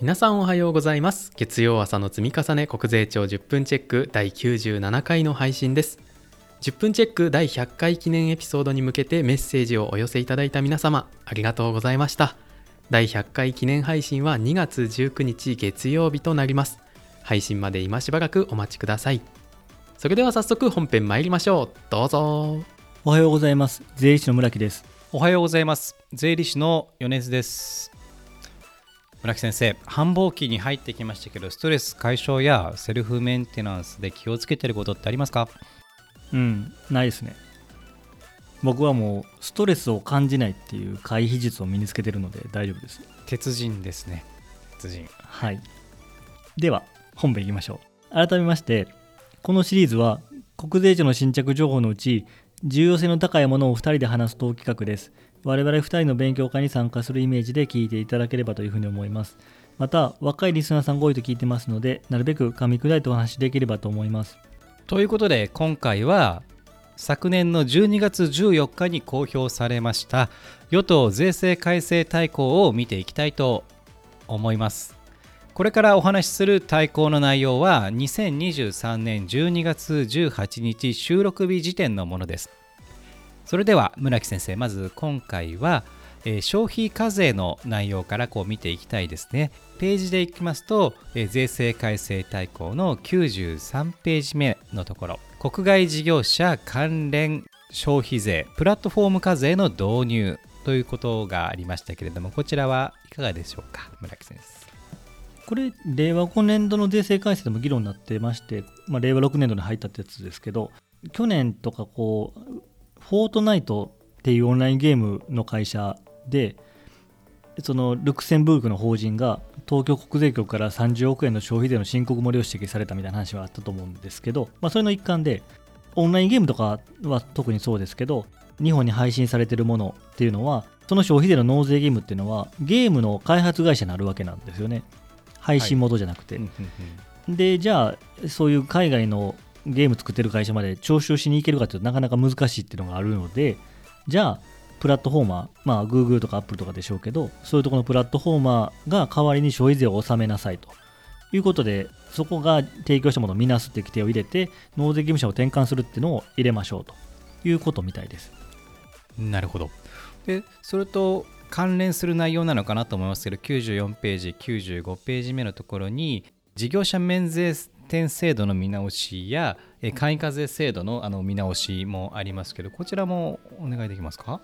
皆さんおはようございます。月曜朝の積み重ね国税庁10分チェック第97回の配信です。10分チェック第100回記念エピソードに向けてメッセージをお寄せいただいた皆様ありがとうございました。第100回記念配信は2月19日月曜日となります。配信まで今しばらくお待ちください。それでは早速本編参りましょう。どうぞ。おはようございます。税理士の村木です。おはようございます。税理士の米津です村木先生繁忙期に入ってきましたけどストレス解消やセルフメンテナンスで気をつけてることってありますか？うんないですね。僕はもうストレスを感じないっていう回避術を身につけてるので大丈夫です。鉄人ですね。鉄人。はい。では本編いきましょう。改めましてこのシリーズは国税庁の新着情報のうち重要性の高いものを2人で話す当企画です我々2人の勉強会に参加するイメージで聞いていただければというふうに思います。また若いリスナーさんが多いと聞いてますのでなるべく噛み砕いてお話しできればと思います。ということで今回は昨年の12月14日に公表されました与党税制改正大綱を見ていきたいと思います。これからお話しする大綱の内容は2023年12月18日収録日時点のものです。それでは村木先生まず今回は、えー、消費課税の内容からこう見ていきたいですね。ページでいきますと、えー、税制改正大綱の93ページ目のところ国外事業者関連消費税プラットフォーム課税の導入ということがありましたけれどもこちらはいかがでしょうか村木先生。これ令和5年度の税制改正でも議論になってまして、まあ、令和6年度に入ったってやつですけど去年とかこうフォートナイトっていうオンラインゲームの会社でそのルクセンブルクの法人が東京国税局から30億円の消費税の申告漏れを指摘されたみたいな話はあったと思うんですけど、まあ、それの一環でオンラインゲームとかは特にそうですけど日本に配信されてるものっていうのはその消費税の納税義務っていうのはゲームの開発会社になるわけなんですよね。配信元じゃなくて、はい、でじゃあそういう海外のゲーム作ってる会社まで徴収しに行けるかというとなかなか難しいっていうのがあるのでじゃあプラットフォーマーまあ Google とか Apple とかでしょうけどそういうところのプラットフォーマーが代わりに消費税を納めなさいと。いうことでそこが提供したものを見なすって規定を入れて納税義務者を転換するっていうのを入れましょうと。いうことみたいです。なるほど。でそれと関連する内容なのかなと思いますけど94ページ95ページ目のところに事業者免税点制度の見直しや簡易課税制度のあの見直しもありますけどこちらもお願いできますか？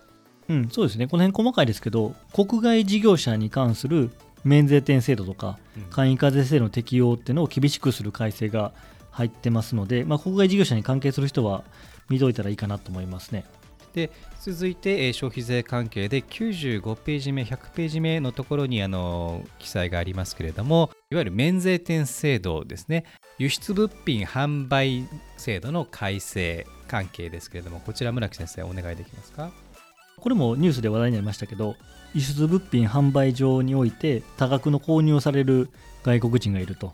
うん、そうですね。この辺細かいですけど国外事業者に関する免税店制度とか簡易課税制度の適用っていうのを厳しくする改正が入ってますので、まあ、国外事業者に関係する人は見といたらいいかなと思いますね。で続いて、え、消費税関係で95ページ目100ページ目のところにあの記載がありますけれどもいわゆる免税店制度ですね。輸出物品販売制度の改正関係ですけれどもこちら村木先生お願いできますか？これもニュースで話題になりましたけど輸出物品販売上において多額の購入をされる外国人がいると。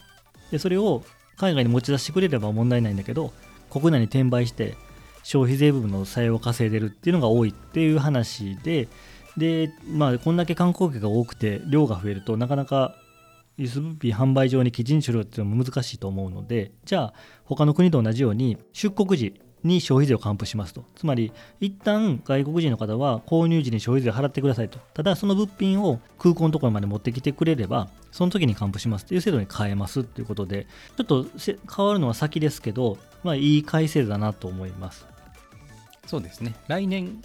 でそれを海外に持ち出してくれれば問題ないんだけど国内に転売して消費税部分の採用を稼いでるっていうのが多いっていう話で、で、まあ、こんだけ観光客が多くて量が増えるとなかなか輸出物品販売上に基準処理っていうのも難しいと思うので、じゃあ他の国と同じように出国時に消費税を還付しますと。つまり、一旦外国人の方は購入時に消費税を払ってくださいと。ただ、その物品を空港のところまで持ってきてくれれば、その時に還付しますという制度に変えますということで、ちょっと変わるのは先ですけど、まあ、いい改正だなと思います。そうですね。来年、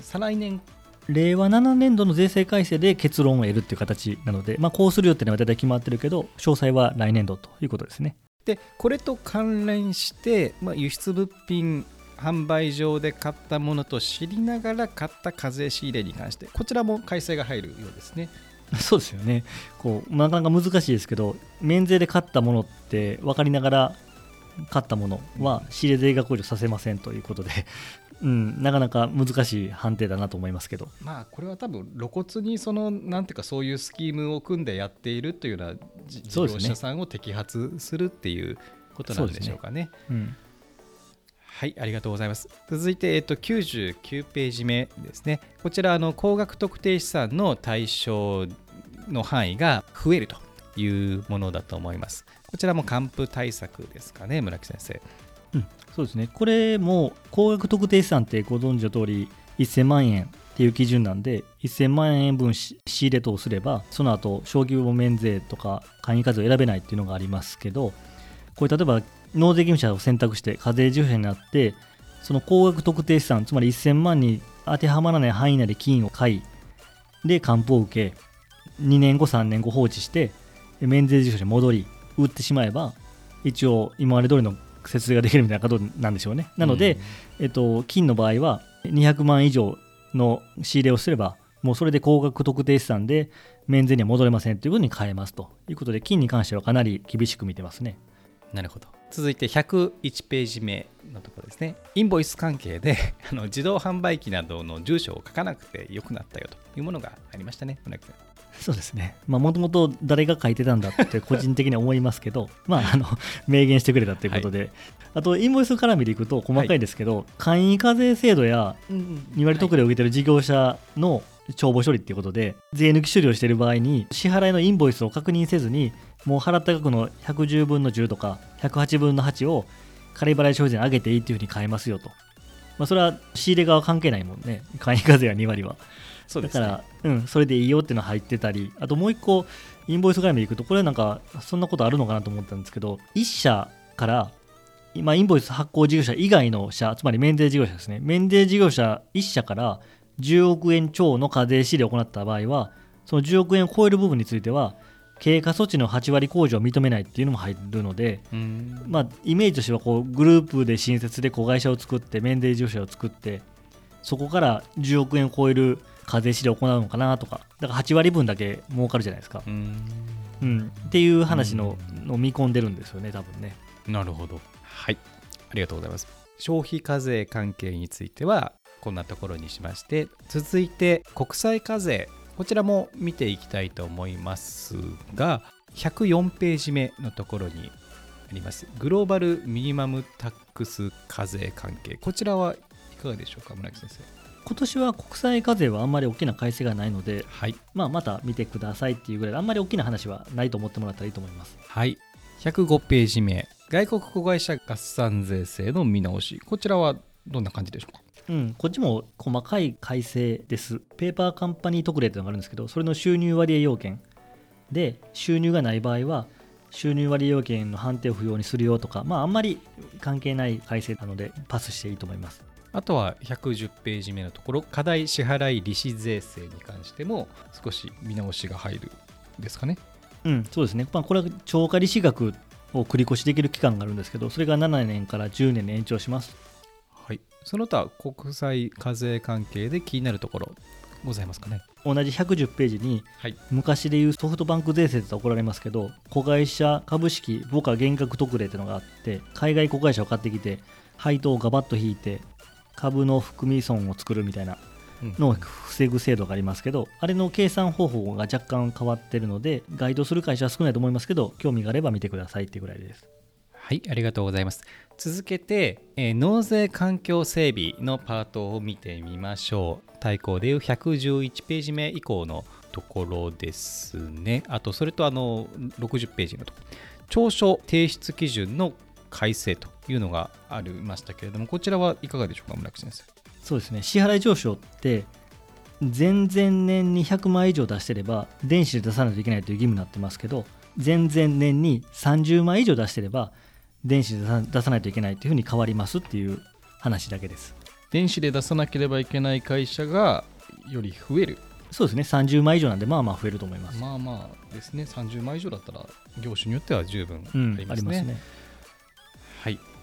再来年令和7年度の税制改正で結論を得るっていう形なので、まあ、こうするよっていうのは大体決まってるけど、詳細は来年度ということですね。でこれと関連して、まあ、輸出物品販売上で買ったものと知りながら買った課税仕入れに関してこちらも改正が入るようですね。そうですよね。こうなかなか難しいですけど免税で買ったものって分かりながら買ったものは仕入れ税額控除させませんということで うん、なかなか難しい判定だなと思いますけど、まあ、これは多分露骨にそのなんていうかそういうスキームを組んでやっているというような事業者さんを摘発するっていうことなんでしょうかね。ねうん、はいありがとうございます。続いて、えっと、99ページ目ですね。こちらあの高額特定資産の対象の範囲が増えるというものだと思います。こちらも還付対策ですかね村木先生。うん、そうですね。これも高額特定資産ってご存知の通り1000万円っていう基準なんで1000万円分仕入れ等すればその後小規模免税とか簡易課税を選べないっていうのがありますけどこれ例えば納税義務者を選択して課税事業者になってその高額特定資産つまり1000万に当てはまらない範囲内で金を買いで還付を受け2年後3年後放置して免税事業者に戻り売ってしまえば一応今まで通りの節税ができるみたいなことなんでしょうね。なので、えっと、金の場合は200万以上の仕入れをすればもうそれで高額特定資産で免税には戻れませんということに変えますということで金に関してはかなり厳しく見てますね。なるほど。続いて101ページ目のところですね。インボイス関係で あの自動販売機などの住所を書かなくてよくなったよというものがありましたね村木さんそうですね。もともと誰が書いてたんだって個人的には思いますけど まああの明言してくれたということで、はい、あとインボイス絡みでいくと細かいですけど、はい、簡易課税制度や2割特例を受けてる事業者の帳簿処理っていうことで、税抜き処理をしている場合に支払いのインボイスを確認せずにもう払った額の110分の10とか108分の8を仮払い消費税に上げていいっていうふうに変えますよと、まあ、それは仕入れ側関係ないもんね。簡易課税は2割はだから、うん、それでいいよっていうの入ってたりあともう一個インボイス絡みでいくとこれなんかそんなことあるのかなと思ったんですけど1社から今インボイス発行事業者以外の社つまり免税事業者ですね。免税事業者1社から10億円超の課税仕入れを行った場合はその10億円を超える部分については経過措置の8割控除を認めないっていうのも入るので、まあ、イメージとしてはこうグループで新設で子会社を作って免税事業者を作ってそこから10億円を超える課税仕入れを行うのかなとか。だから8割分だけ儲かるじゃないですか。うん、っていう話のの見込んでるんですよね多分ね。なるほど。はい。ありがとうございます。消費課税関係についてはこんなところにしまして続いて国際課税こちらも見ていきたいと思いますが104ページ目のところにあります。グローバルミニマムタックス課税関係。こちらはいかがでしょうか村木先生今年は国際課税はあんまり大きな改正がないので、はい、まあ、また見てくださいっていうぐらいあんまり大きな話はないと思ってもらったらいいと思います。はい。105ページ目。外国子会社合算税制の見直し。こちらはどんな感じでしょうか？うん、こっちも細かい改正です。ペーパーカンパニー特例っていうのがあるんですけど、それの収入割合要件。で、収入がない場合は、収入割要件の判定を不要にするよとか、まあ、あんまり関係ない改正なので、パスしていいと思います。あとは110ページ目のところ、課題支払い利子税制に関しても、少し見直しが入るですかね。うん、そうですね。まあ、これは超過利子額を繰り越しできる期間があるんですけど、それが7年から10年に延長します。その他国際課税関係で気になるところございますかね同じ110ページに、はい、昔でいうソフトバンク税制って怒られますけど子会社株式母価減額特例っていうのがあって海外子会社を買ってきて配当をガバッと引いて株の含み損を作るみたいなのを防ぐ制度がありますけど、うん、あれの計算方法が若干変わってるので該当する会社は少ないと思いますけど興味があれば見てくださいってぐらいです。はいありがとうございます。続けて、えー、納税環境整備のパートを見てみましょう。対抗でいう111ページ目以降のところですね。あとそれとあの60ページのとこ。ろ調書提出基準の改正というのがありましたけれどもこちらはいかがでしょうか村木先生？そうですね。支払い上昇って前々年に100万以上出してれば電子で出さないといけないという義務になってますけど前々年に30万以上出してれば電子で出さないといけないというふうに変わりますっていう話だけです。電子で出さなければいけない会社がより増える。そうですね。30枚以上なんでまあまあ増えると思います。まあまあですね。30枚以上だったら業種によっては十分ありますね。うん、ますね。はい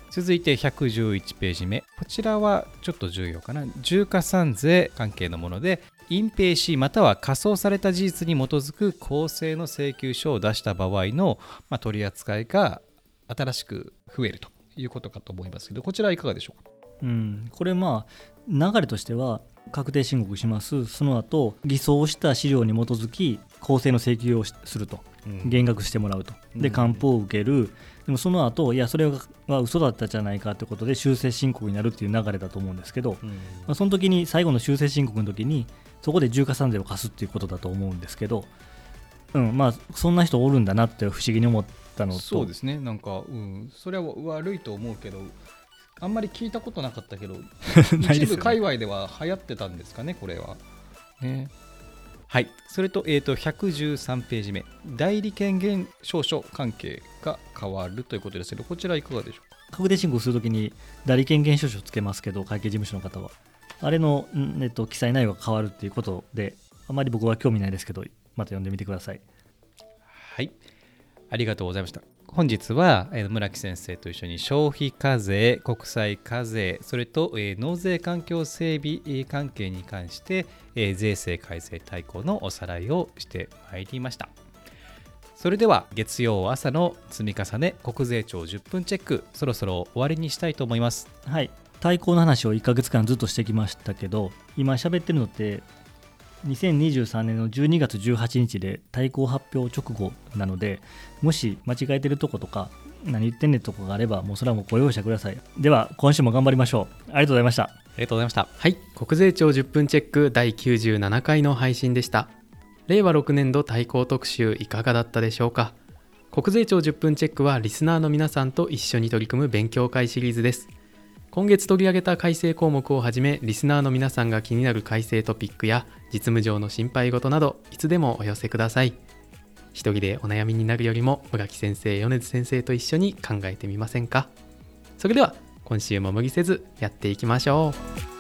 続いて111ページ目。こちらはちょっと重要かな。重加算税関係のもので隠蔽しまたは仮装された事実に基づく公正の請求書を出した場合の、まあ、取り扱いが新しく増えるということかと思いますけどこちらはいかがでしょうか？うん、これまあ流れとしては確定申告します。その後偽装した資料に基づき公正の請求をすると、うん、減額してもらうと。で還付を受ける、でもその後いやそれは嘘だったじゃないかということで修正申告になるっていう流れだと思うんですけど、うん、まあ、その時に最後の修正申告の時にそこで重加算税を課すっていうことだと思うんですけどうんまあ、そんな人おるんだなって不思議に思ったのと。そうですね。なんか、うん、それは悪いと思うけどあんまり聞いたことなかったけど ね。一部界隈では流行ってたんですかねこれは。ねはい。それと,、えー、と113ページ目。代理権限証書関係が変わるということですけどこちらいかがでしょうか？確定申告するときに代理権限証書をつけますけど会計事務所の方は。あれの、んえっと、記載内容が変わるっていうことであまり僕は興味ないですけどまた読んでみてください。はい、ありがとうございました。本日は、え村木先生と一緒に消費課税、国際課税、それと、え納税環境整備関係に関して、え税制改正大綱のおさらいをしてまいりました。それでは月曜朝の積み重ね国税庁10分チェックそろそろ終わりにしたいと思います。はい対抗の話を1ヶ月間ずっとしてきましたけど今喋ってるのって2023年の12月18日で対抗発表直後なのでもし間違えてるとことか何言ってんねんとこがあればもうそれはもうご容赦ください。では今週も頑張りましょう。ありがとうございました。ありがとうございました。はい。国税庁10分チェック第97回の配信でした。令和6年度対抗特集いかがだったでしょうか。国税庁10分チェックはリスナーの皆さんと一緒に取り組む勉強会シリーズです。今月取り上げた改正項目をはじめリスナーの皆さんが気になる改正トピックや実務上の心配事などいつでもお寄せください。一人でお悩みになるよりも村木先生米津先生と一緒に考えてみませんか？それでは今週も無理せずやっていきましょう。